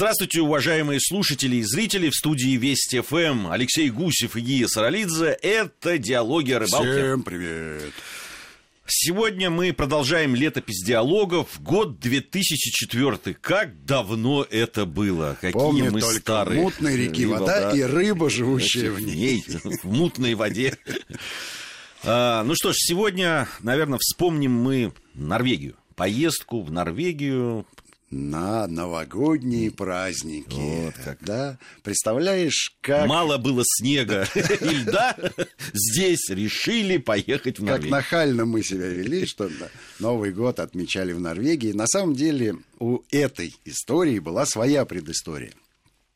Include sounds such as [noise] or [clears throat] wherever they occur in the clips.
Здравствуйте, уважаемые слушатели и зрители в студии Вести ФМ. Алексей Гусев и Гия Саралидзе. Это «Диалоги о рыбалке». Всем привет. Сегодня мы продолжаем летопись диалогов. Год 2004. Как давно это было? Какие Помню мы только старые. мутной реки Рыба, вода да. и рыба, живущая в ней. в мутной воде. А, ну что ж, сегодня, наверное, вспомним мы Норвегию. Поездку в Норвегию. На новогодние праздники. Вот как. Да? Представляешь, как, Мало было снега и льда. Здесь решили поехать в как Норвегию. нахально мы себя вели, что Новый год отмечали в Норвегии. На самом деле у этой истории была своя предыстория.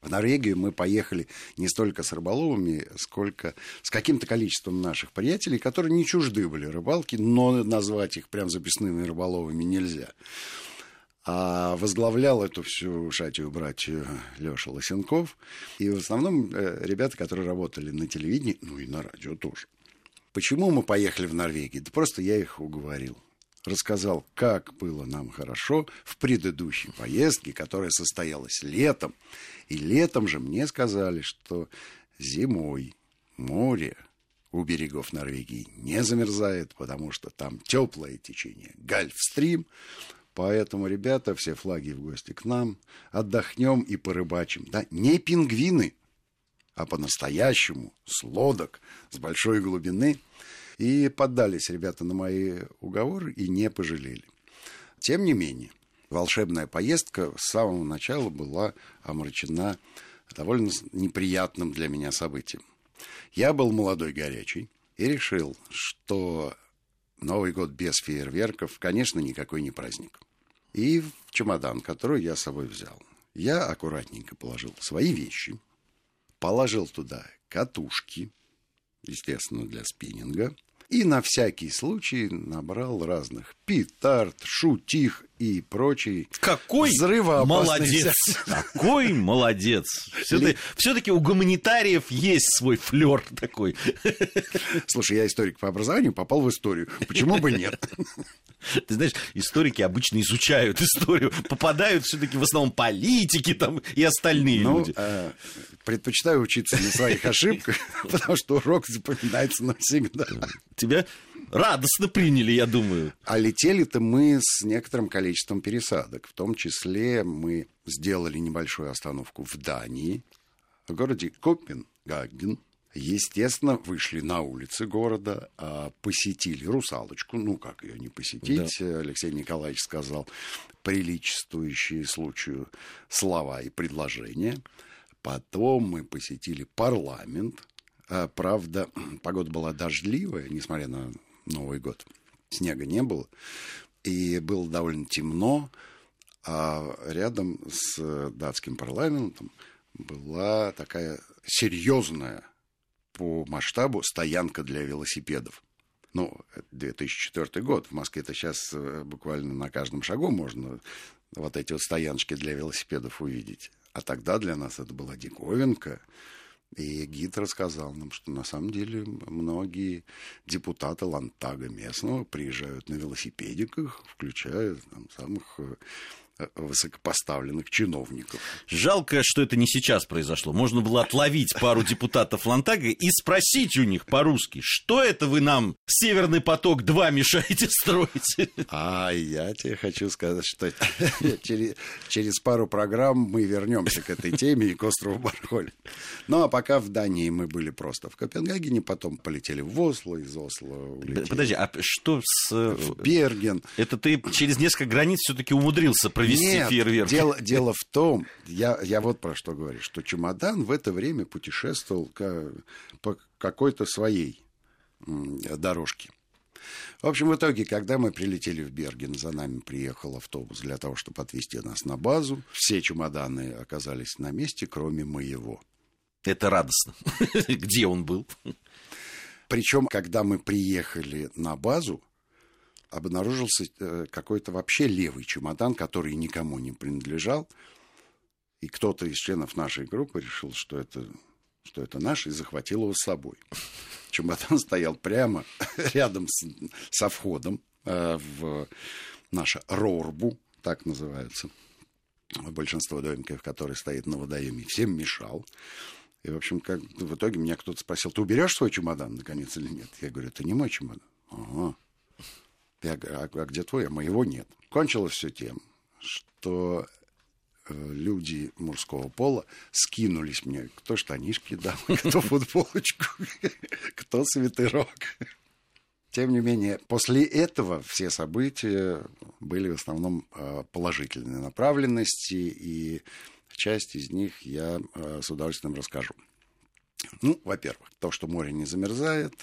В Норвегию мы поехали не столько с рыболовами, сколько с каким-то количеством наших приятелей, которые не чужды были рыбалки, но назвать их прям записными рыболовами нельзя. А возглавлял эту всю шатию братью Леша Лосенков. И в основном э, ребята, которые работали на телевидении, ну и на радио тоже. Почему мы поехали в Норвегию? Да просто я их уговорил. Рассказал, как было нам хорошо в предыдущей поездке, которая состоялась летом. И летом же мне сказали, что зимой море у берегов Норвегии не замерзает, потому что там теплое течение, гальфстрим. Поэтому, ребята, все флаги в гости к нам, отдохнем и порыбачим. Да, не пингвины, а по-настоящему, с лодок, с большой глубины. И поддались ребята на мои уговоры и не пожалели. Тем не менее, волшебная поездка с самого начала была омрачена довольно неприятным для меня событием. Я был молодой горячий и решил, что Новый год без фейерверков, конечно, никакой не праздник. И в чемодан, который я с собой взял, я аккуратненько положил свои вещи, положил туда катушки, естественно, для спиннинга, и на всякий случай набрал разных петард, шутих и прочий Какой молодец! [laughs] Какой молодец! Все-таки у гуманитариев есть свой флер такой. Слушай, я историк по образованию, попал в историю. Почему бы нет? [laughs] Ты знаешь, историки обычно изучают историю, попадают все-таки в основном политики там и остальные Ну, люди. э, предпочитаю учиться на своих ошибках, [laughs] потому что урок запоминается навсегда. Тебя радостно приняли, я думаю. А летели-то мы с некоторым количеством пересадок. В том числе мы сделали небольшую остановку в Дании, в городе Копенгаген. Естественно, вышли на улицы города, а, посетили русалочку. Ну, как ее не посетить? Алексей Николаевич сказал приличествующие случаю слова и предложения. Потом мы посетили парламент. А, Правда, [clears throat] погода была дождливая, несмотря на Новый год. Снега не было. И было довольно темно. А рядом с датским парламентом была такая серьезная по масштабу стоянка для велосипедов. Ну, это 2004 год. В Москве это сейчас э, буквально на каждом шагу можно вот эти вот стояночки для велосипедов увидеть. А тогда для нас это была диковинка. И гид рассказал нам, что на самом деле многие депутаты Лантага местного приезжают на велосипедиках, включая там, самых э, высокопоставленных чиновников. Жалко, что это не сейчас произошло. Можно было отловить пару депутатов Лантага и спросить у них по-русски, что это вы нам Северный поток-2 мешаете строить? А я тебе хочу сказать, что через, через пару программ мы вернемся к этой теме и к острову Бархоль. Ну, а пока в Дании мы были просто в Копенгагене, потом полетели в Осло, из Осло улетели Подожди, а что с... в Берген. Это ты через несколько границ все-таки умудрился провести Нет, фейерверк? Дело, дело в том, я, я вот про что говорю, что чемодан в это время путешествовал ка- по какой-то своей дорожке. В общем, в итоге, когда мы прилетели в Берген, за нами приехал автобус для того, чтобы отвезти нас на базу. Все чемоданы оказались на месте, кроме моего. Это радостно. [laughs] Где он был? Причем, когда мы приехали на базу, обнаружился э, какой-то вообще левый чемодан, который никому не принадлежал. И кто-то из членов нашей группы решил, что это, что это наш, и захватил его с собой. Чемодан стоял прямо [laughs] рядом с, со входом э, в наша Рорбу, так называется. большинство домиков, который стоит на водоеме, всем мешал. И, в общем, как, в итоге меня кто-то спросил, ты уберешь свой чемодан, наконец, или нет? Я говорю, это не мой чемодан. Ага. Я говорю, а, а где твой? А моего нет. Кончилось все тем, что э, люди мужского пола скинулись мне, кто штанишки дал, [laughs] кто футболочку, [laughs] кто свитерок. Тем не менее, после этого все события были в основном э, положительной направленности, и часть из них я э, с удовольствием расскажу. Ну, во-первых, то, что море не замерзает,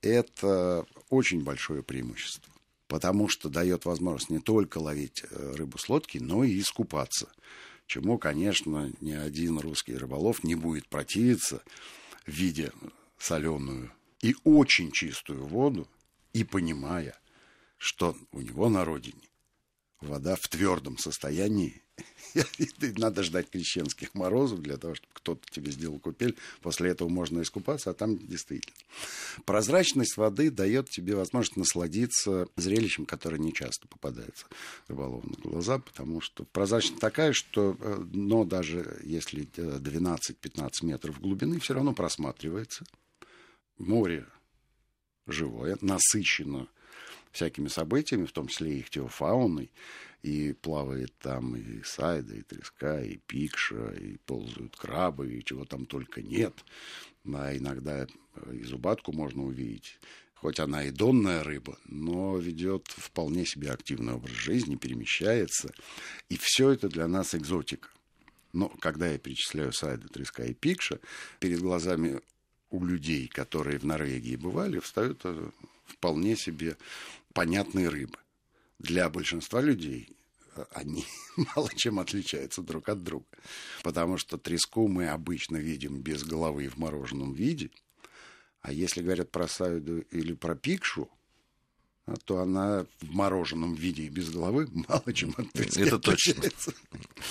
это очень большое преимущество потому что дает возможность не только ловить э, рыбу с лодки, но и искупаться. Чему, конечно, ни один русский рыболов не будет противиться, видя соленую и очень чистую воду, и понимая, что у него на родине вода в твердом состоянии [laughs] Надо ждать крещенских морозов для того, чтобы кто-то тебе сделал купель. После этого можно искупаться, а там действительно. Прозрачность воды дает тебе возможность насладиться зрелищем, которое не часто попадается рыболову на глаза, потому что прозрачность такая, что э, но даже если 12-15 э, метров глубины, все равно просматривается. Море живое, насыщено всякими событиями, в том числе и ихтиофауной, и плавает там и сайда, и треска, и пикша, и ползают крабы, и чего там только нет. А иногда и зубатку можно увидеть. Хоть она и донная рыба, но ведет вполне себе активный образ жизни, перемещается. И все это для нас экзотика. Но когда я перечисляю сайда, треска и пикша, перед глазами у людей, которые в Норвегии бывали, встают э, вполне себе понятные рыбы. Для большинства людей э, они [laughs] мало чем отличаются друг от друга. Потому что треску мы обычно видим без головы в мороженом виде. А если говорят про сайду или про пикшу, а то она в мороженом виде и без головы [laughs] мало чем от трески Это точно.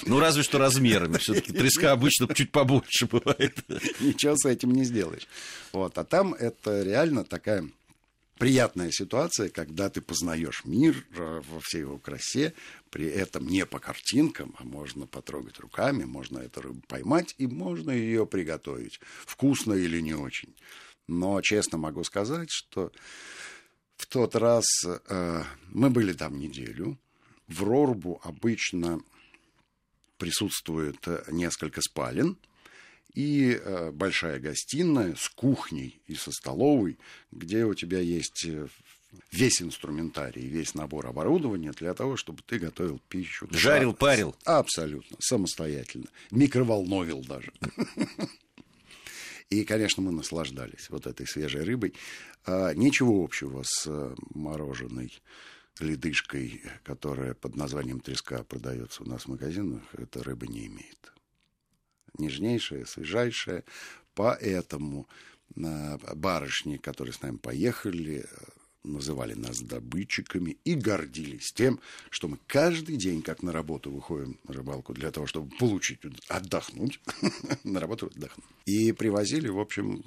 Ну, разве что размерами. Все-таки треска обычно чуть побольше бывает. [laughs] Ничего с этим не сделаешь. Вот. А там это реально такая приятная ситуация, когда ты познаешь мир э, во всей его красе, при этом не по картинкам, а можно потрогать руками, можно эту рыбу поймать и можно ее приготовить, вкусно или не очень. Но честно могу сказать, что в тот раз э, мы были там неделю. В Рорбу обычно присутствует э, несколько спален – и э, большая гостиная с кухней и со столовой, где у тебя есть э, весь инструментарий, весь набор оборудования для того, чтобы ты готовил пищу. Жарил, парил. Абсолютно, самостоятельно. Микроволновил даже. [laughs] И, конечно, мы наслаждались вот этой свежей рыбой. А, ничего общего с э, мороженой ледышкой, которая под названием треска продается у нас в магазинах, эта рыба не имеет нежнейшая, свежайшая. Поэтому э, барышни, которые с нами поехали, называли нас добытчиками и гордились тем, что мы каждый день, как на работу, выходим на рыбалку для того, чтобы получить, отдохнуть, [laughs] на работу отдохнуть. И привозили, в общем,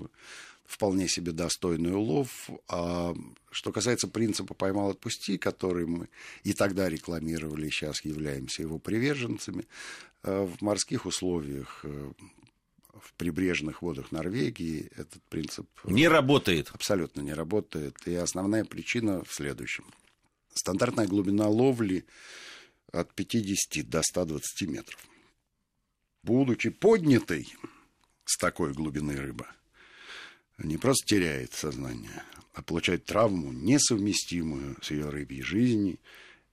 вполне себе достойный улов. А что касается принципа «поймал, отпусти», который мы и тогда рекламировали, и сейчас являемся его приверженцами, э, в морских условиях э, в прибрежных водах Норвегии этот принцип... Не работает. Абсолютно не работает. И основная причина в следующем. Стандартная глубина ловли от 50 до 120 метров. Будучи поднятой с такой глубины рыба, не просто теряет сознание, а получает травму, несовместимую с ее рыбьей жизнью,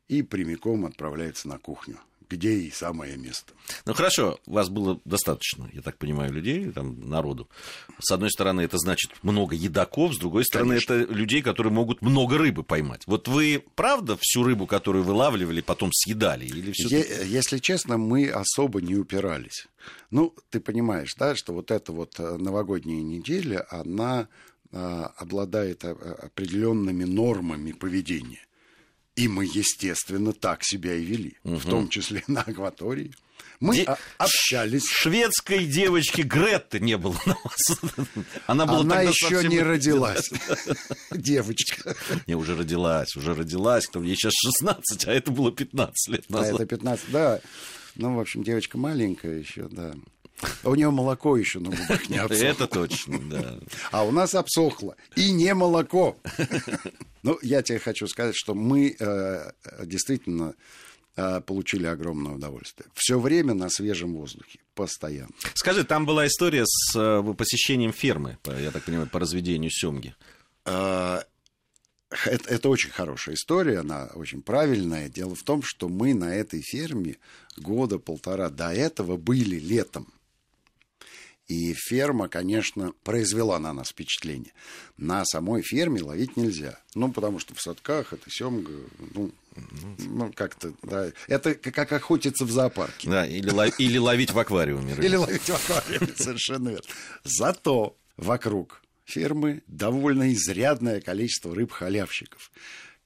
и прямиком отправляется на кухню где и самое место. Ну хорошо, вас было достаточно, я так понимаю, людей, там, народу. С одной стороны, это значит много едоков, с другой стороны, Конечно. это людей, которые могут много рыбы поймать. Вот вы, правда, всю рыбу, которую вылавливали, потом съедали? Или все Если честно, мы особо не упирались. Ну, ты понимаешь, да, что вот эта вот э, новогодняя неделя, она а, обладает а, определенными нормами поведения. И мы, естественно, так себя и вели, угу. в том числе [laughs] на акватории. Мы Де... а- общались. Шведской девочки Гретты не было на вас. [laughs] Она, была Она еще совсем... не [laughs] родилась. Девочка. Не, уже родилась, уже родилась. Кто ей сейчас 16, а это было 15 лет назад. А это 15, да. Ну, в общем, девочка маленькая еще, да. А у нее молоко еще на губах не обсохло. Это точно, да. А у нас обсохло. И не молоко. Ну, я тебе хочу сказать, что мы э, действительно э, получили огромное удовольствие. Все время на свежем воздухе, постоянно. Скажи, там была история с э, посещением фермы, я так понимаю, по разведению семги. Это, это очень хорошая история, она очень правильная. Дело в том, что мы на этой ферме года полтора до этого были летом. И ферма, конечно, произвела на нас впечатление. На самой ферме ловить нельзя. Ну, потому что в садках это семга, ну, ну, как-то, да. Это как охотиться в зоопарке. Да, или, лов... или ловить в аквариуме. Или ловить в аквариуме, совершенно верно. Зато вокруг фермы довольно изрядное количество рыб-халявщиков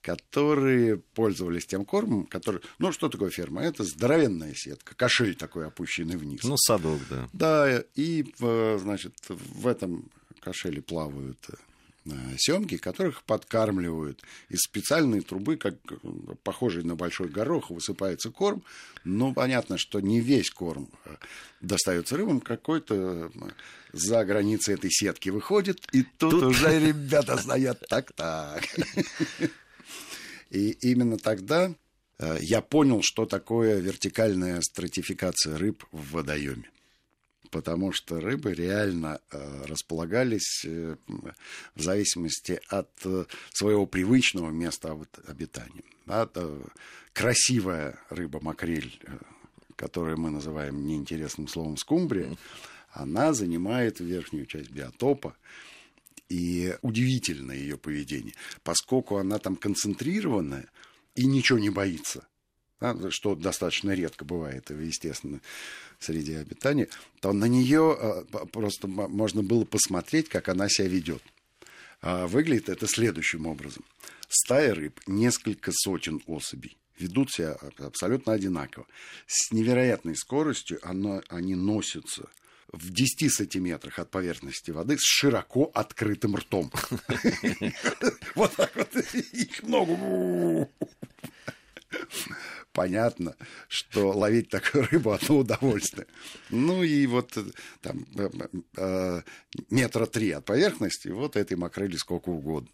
которые пользовались тем кормом, который... Ну, что такое ферма? Это здоровенная сетка, кошель такой опущенный вниз. Ну, садок, да. Да, и, значит, в этом кошеле плавают э, семги, которых подкармливают из специальной трубы, как похожей на большой горох, высыпается корм. Но понятно, что не весь корм э, достается рыбам, какой-то э, за границей этой сетки выходит, и тут, тут... уже ребята стоят так-так. [laughs] И именно тогда э, я понял, что такое вертикальная стратификация рыб в водоеме. Потому что рыбы реально э, располагались э, в зависимости от своего привычного места обитания. Красивая рыба макрель, которую мы называем неинтересным словом скумбрия, она занимает верхнюю часть биотопа. И удивительно ее поведение, поскольку она там концентрированная и ничего не боится, да, что достаточно редко бывает, естественно, среди обитания, то на нее а, просто можно было посмотреть, как она себя ведет. А выглядит это следующим образом. Стая рыб, несколько сотен особей, ведут себя абсолютно одинаково. С невероятной скоростью оно, они носятся – в 10 сантиметрах от поверхности воды с широко открытым ртом. [laughs] Вот так вот. Их много. Понятно, что ловить такую рыбу одно удовольствие. Ну и вот э, там э, э, метра три от поверхности, вот этой макрели сколько угодно.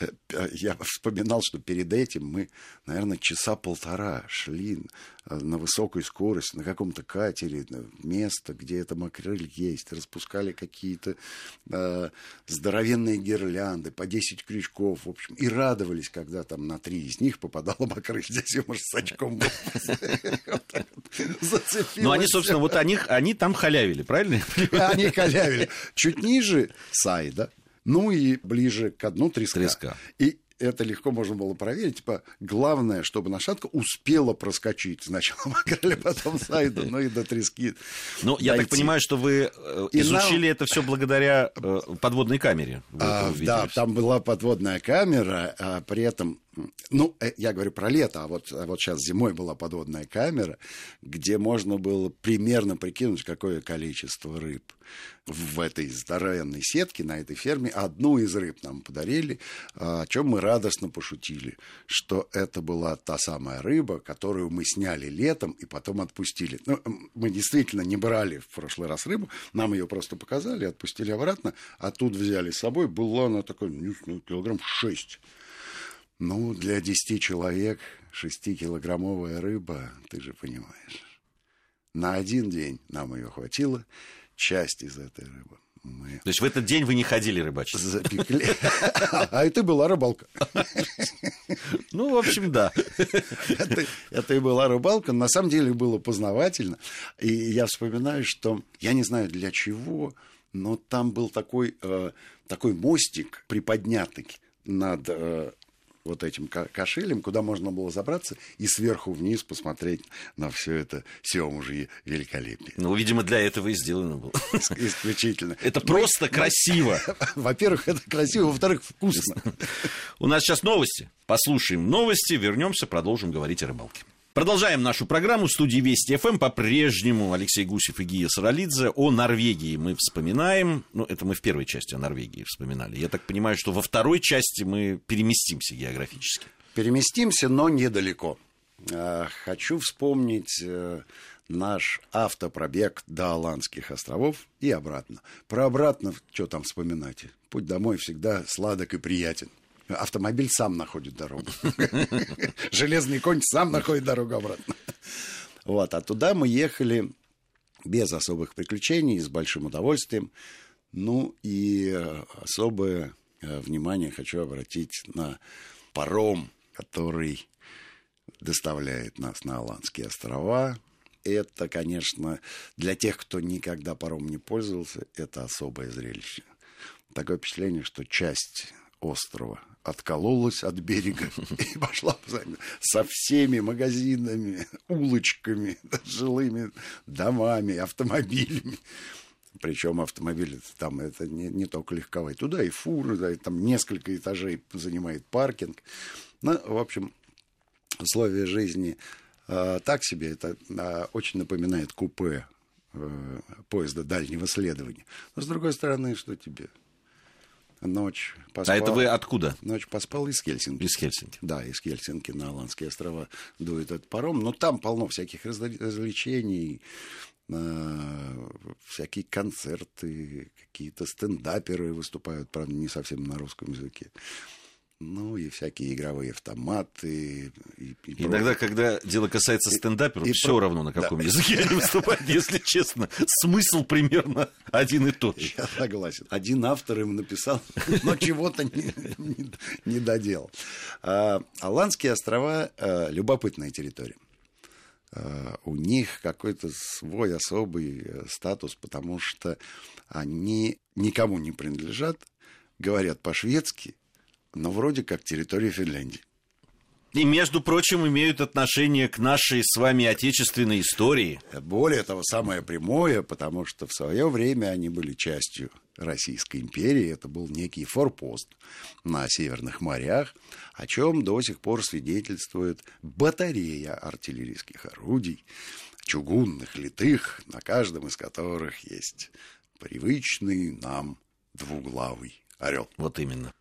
Э, я вспоминал, что перед этим мы, наверное, часа полтора шли э, на высокой скорости, на каком-то катере, место, где эта макрель есть, распускали какие-то э, здоровенные гирлянды, по 10 крючков, в общем, и радовались, когда там на три из них попадала макрель. [laughs] Здесь я, может, с очком [laughs] Ну, они, собственно, вот они, они там халявили, правильно? Они халявили. Чуть ниже Сайда, ну и ближе к дну треска. треска. И это легко можно было проверить. Типа, главное, чтобы нашатка успела проскочить сначала [laughs] макрель, потом сайду, ну и до трески. Ну, я так понимаю, что вы э, изучили нам... это все благодаря э, подводной камере. А, да, там была подводная камера, а при этом ну, э, я говорю про лето, а вот, а вот сейчас зимой была подводная камера, где можно было примерно прикинуть, какое количество рыб в этой здоровенной сетке на этой ферме. Одну из рыб нам подарили, о чем мы радостно пошутили, что это была та самая рыба, которую мы сняли летом и потом отпустили. Ну, мы действительно не брали в прошлый раз рыбу, нам ее просто показали, отпустили обратно, а тут взяли с собой, была она такой, не килограмм шесть ну, для 10 человек 6-килограммовая рыба, ты же понимаешь. На один день нам ее хватило, часть из этой рыбы мы... То есть в этот день вы не ходили рыбачить? Запекли. А это была рыбалка. Ну, в общем, да. Это, это и была рыбалка. На самом деле было познавательно. И я вспоминаю, что я не знаю для чего, но там был такой, э, такой мостик приподнятый над э, вот этим кошелем, куда можно было забраться и сверху вниз посмотреть на все это Сёмужье великолепие. Ну, видимо, для этого и сделано было. Исключительно. Это просто красиво. [laughs] Во-первых, это красиво, во-вторых, вкусно. У нас сейчас новости. Послушаем новости, вернемся, продолжим говорить о рыбалке. Продолжаем нашу программу. В студии Вести ФМ по-прежнему Алексей Гусев и Гия Саралидзе. О Норвегии мы вспоминаем. Ну, это мы в первой части о Норвегии вспоминали. Я так понимаю, что во второй части мы переместимся географически. Переместимся, но недалеко. А, хочу вспомнить э, наш автопробег до Аландских островов и обратно. Про обратно, что там вспоминать? Путь домой всегда сладок и приятен. Автомобиль сам находит дорогу. [laughs] Железный конь сам находит дорогу обратно. Вот, а туда мы ехали без особых приключений, с большим удовольствием. Ну и э, особое э, внимание хочу обратить на паром, который доставляет нас на Аландские острова. Это, конечно, для тех, кто никогда паром не пользовался, это особое зрелище. Такое впечатление, что часть острова откололась от берега [laughs] и пошла со всеми магазинами, улочками, [laughs] жилыми домами, автомобилями. Причем автомобили там это не, не только легковые. Туда и фуры, да, и там несколько этажей занимает паркинг. Ну, в общем, условия жизни э, так себе. Это э, очень напоминает купе э, поезда дальнего следования. Но с другой стороны, что тебе? Ночь поспал. А это вы откуда? Ночь поспал из Хельсинки. Из Хельсинки. Да, из Хельсинки на Аландские острова дует этот паром. Но там полно всяких развлечений, э, всякие концерты, какие-то стендаперы выступают, правда, не совсем на русском языке. Ну, и всякие игровые автоматы. И, и Иногда, когда дело касается стендаперов, и, все про... равно, на каком да. языке они выступают, если честно. Смысл примерно один и тот же. Я согласен. Один автор им написал, но чего-то не, не, не доделал. А, Аландские острова а, – любопытная территория. А, у них какой-то свой особый э, статус, потому что они никому не принадлежат, говорят по-шведски, но вроде как территория Финляндии. И, между прочим, имеют отношение к нашей с вами отечественной истории. Более того, самое прямое, потому что в свое время они были частью Российской империи. Это был некий форпост на Северных морях, о чем до сих пор свидетельствует батарея артиллерийских орудий, чугунных, литых, на каждом из которых есть привычный нам двуглавый орел. Вот именно.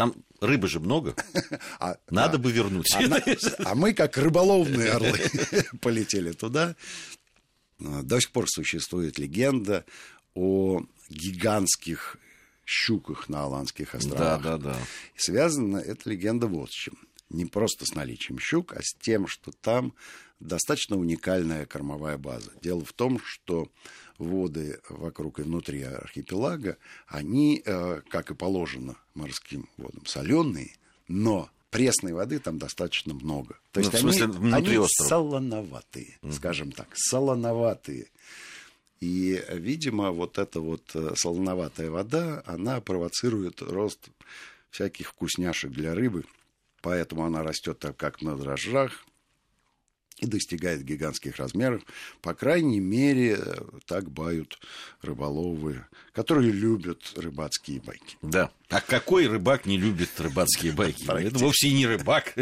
Там рыбы же много. [laughs] А, Надо а, бы вернуть. А, [laughs] а мы, как рыболовные орлы, [laughs] полетели туда. До сих пор существует легенда о гигантских щуках на Аландских островах. Да, да, да. И связана эта легенда вот с чем. Не просто с наличием щук, а с тем, что там достаточно уникальная кормовая база. Дело в том, что воды вокруг и внутри архипелага, они, э, как и положено морским водам, соленые, но пресной воды там достаточно много. То ну, есть смысле, они, они острова. солоноватые, mm. скажем так, солоноватые. И, видимо, вот эта вот э, солоноватая вода, она провоцирует рост всяких вкусняшек для рыбы, поэтому она растет так, как на дрожжах, и достигает гигантских размеров. По крайней мере, так бают рыболовы, которые любят рыбацкие байки. Да. А какой рыбак не любит рыбацкие байки? Это вовсе не рыбак.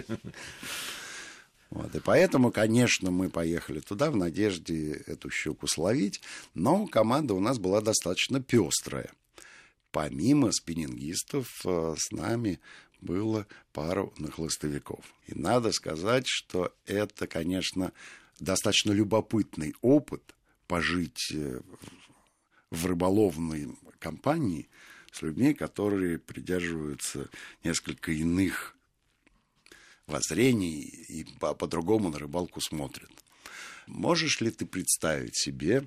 Вот, и поэтому, конечно, мы поехали туда в надежде эту щуку словить, но команда у нас была достаточно пестрая. Помимо спиннингистов э, с нами было пару нахлыстовиков. И надо сказать, что это, конечно, достаточно любопытный опыт пожить э, в рыболовной компании с людьми, которые придерживаются несколько иных воззрений и по-другому на рыбалку смотрят. Можешь ли ты представить себе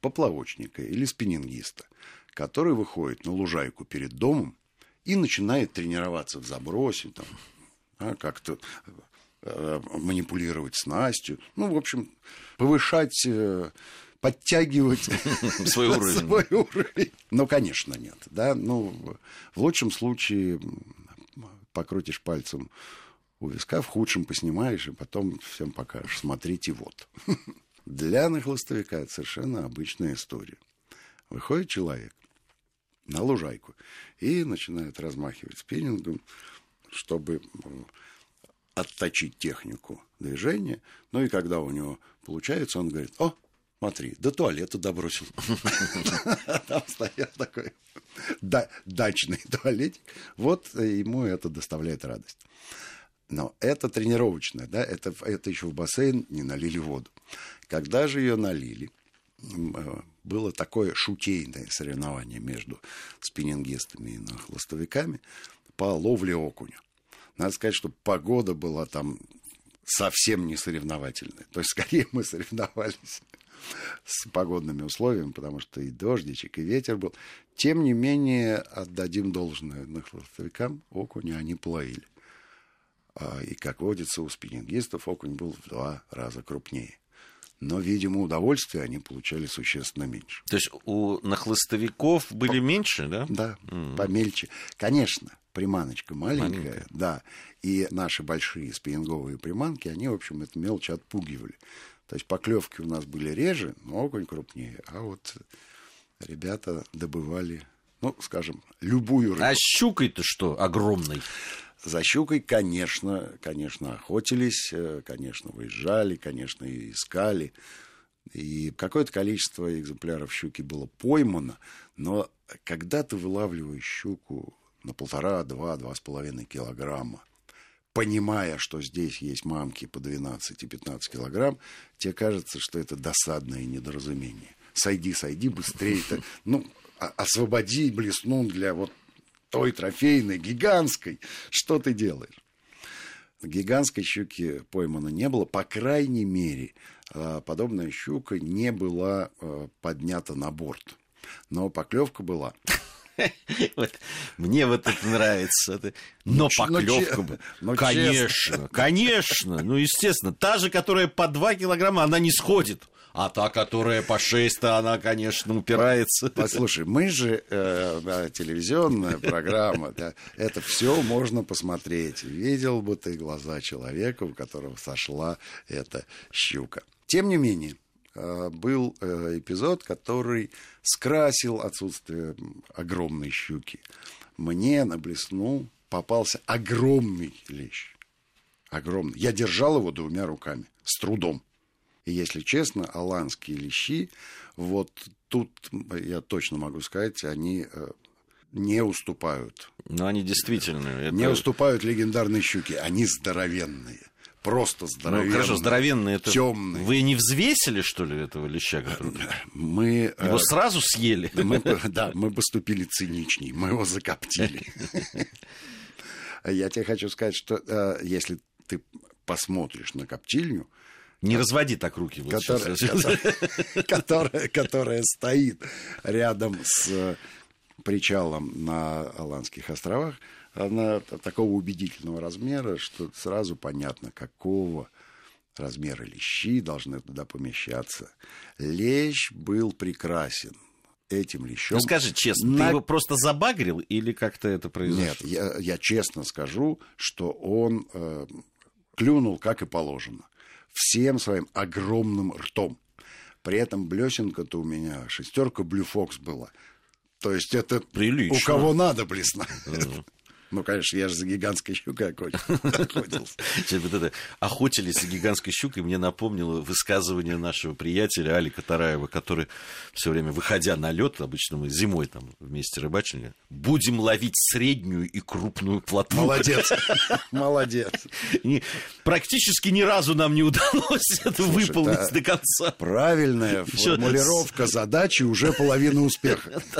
поплавочника или спиннингиста, который выходит на лужайку перед домом и начинает тренироваться в забросе, там, а, как-то э, манипулировать снастью. Ну, в общем, повышать, э, подтягивать [laughs] свой [laughs] уровень. свой уровень. Ну, конечно, нет. Да? Ну, в лучшем случае покрутишь пальцем у виска, в худшем поснимаешь, и потом всем покажешь. Смотрите, вот. [laughs] Для нахлостовика это совершенно обычная история. Выходит человек на лужайку и начинает размахивать спиннингом, чтобы отточить технику движения. Ну и когда у него получается, он говорит, о, смотри, до туалета добросил. [laughs] Там стоят такой дачный туалетик. Вот ему это доставляет радость. Но это тренировочное, да, это, это еще в бассейн не налили воду. Когда же ее налили, было такое шутейное соревнование между спиннингистами и хлостовиками по ловле окуня. Надо сказать, что погода была там совсем не соревновательная. То есть, скорее мы соревновались с погодными условиями, потому что и дождичек, и ветер был. Тем не менее, отдадим должное нахлостовикам, окуня они плавили. А, и, как водится, у спиннингистов окунь был в два раза крупнее. Но, видимо, удовольствие они получали существенно меньше. То есть у нахлыстовиков были По... меньше, да? Да, mm. помельче. Конечно, приманочка маленькая, маленькая, да. И наши большие спиннинговые приманки, они, в общем, эту мелочь отпугивали. То есть поклевки у нас были реже, но окунь крупнее. А вот ребята добывали, ну, скажем, любую рыбу. А щукой-то что огромный? За щукой, конечно, конечно, охотились, э, конечно, выезжали, конечно, искали. И какое-то количество экземпляров щуки было поймано, но когда ты вылавливаешь щуку на полтора, два, два с половиной килограмма, понимая, что здесь есть мамки по 12 и 15 килограмм, тебе кажется, что это досадное недоразумение. Сойди, сойди быстрее. Ну, освободи блесну для вот той трофейной, гигантской, что ты делаешь? Гигантской щуки поймано не было, по крайней мере, а, подобная щука не была а, поднята на борт. Но поклевка была. [laughs] Вот, мне вот это нравится. Но ну, поклевка бы. [laughs] Ну, конечно, конечно. Ну, естественно. Та же, которая по 2 килограмма, она не сходит. А та, которая по 6, она, конечно, упирается. Послушай, мы же э, телевизионная программа, да, это все можно посмотреть. Видел бы ты глаза человека, у которого сошла эта щука. Тем не менее, э, был э, эпизод, который скрасил отсутствие огромной щуки. Мне на блесну попался огромный лещ. Огромный. Я держал его двумя руками, с трудом. И если честно, аланские лещи, вот тут я точно могу сказать, они э, не уступают. Но они действительно... Это... Не уступают легендарные щуки. Они здоровенные. Просто здоровенные. Ну, хорошо, здоровенные. Это... Темные. Вы не взвесили, что ли, этого леща? Который... Мы... Его э, сразу съели? Мы, да, мы поступили циничней. Мы его закоптили. [laughs] Я тебе хочу сказать, что э, если ты посмотришь на коптильню, не разводи так руки. Вот которая, которая, [laughs] которая стоит рядом с причалом на Аландских островах, она такого убедительного размера, что сразу понятно, какого размера лещи должны туда помещаться. Лещ был прекрасен этим лещом. Ну, скажи честно, на... ты его просто забагрил или как-то это произошло? Нет, я, я честно скажу, что он э, клюнул, как и положено всем своим огромным ртом. При этом блесенка-то у меня шестерка Blue Fox была. То есть это Прилично. у кого надо блесна. Ну, конечно, я же за гигантской щукой охотился. [laughs] Охотились за гигантской щукой мне напомнило высказывание нашего приятеля Алика Тараева, который все время, выходя на лед, обычно мы зимой там вместе рыбачили, будем ловить среднюю и крупную плотву. Молодец, [laughs] молодец. Практически ни разу нам не удалось это выполнить до конца. Правильная формулировка задачи уже половина успеха. [laughs]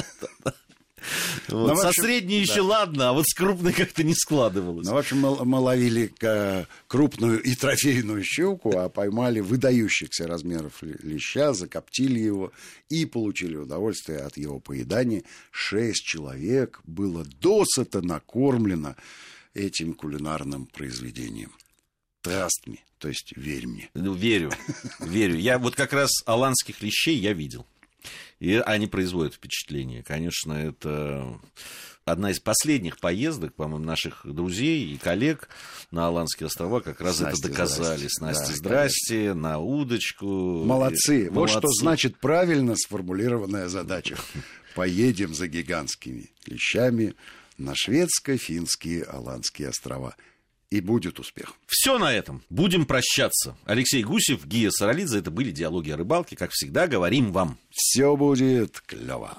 Вот. Ну, Со общем, средней да. еще ладно, а вот с крупной как-то не складывалось. Ну, в общем, мы, мы ловили э, крупную и трофейную щуку, а поймали выдающихся размеров леща, закоптили его и получили удовольствие от его поедания. Шесть человек было досыта накормлено этим кулинарным произведением. Trust me, то есть верь мне. Ну, верю, верю. Я вот как раз аланских лещей я видел. И они производят впечатление. Конечно, это одна из последних поездок, по-моему, наших друзей и коллег на Аландские острова как раз Здрасте, это доказали. здрасте. С Настей Да, здрасте, на удочку. Молодцы. И- Вот что значит правильно сформулированная задача. Поедем за гигантскими клещами на шведско-финские Аландские острова. И будет успех. Все на этом. Будем прощаться. Алексей Гусев, Гия Саралидзе. Это были «Диалоги о рыбалке». Как всегда, говорим вам. Все будет клево.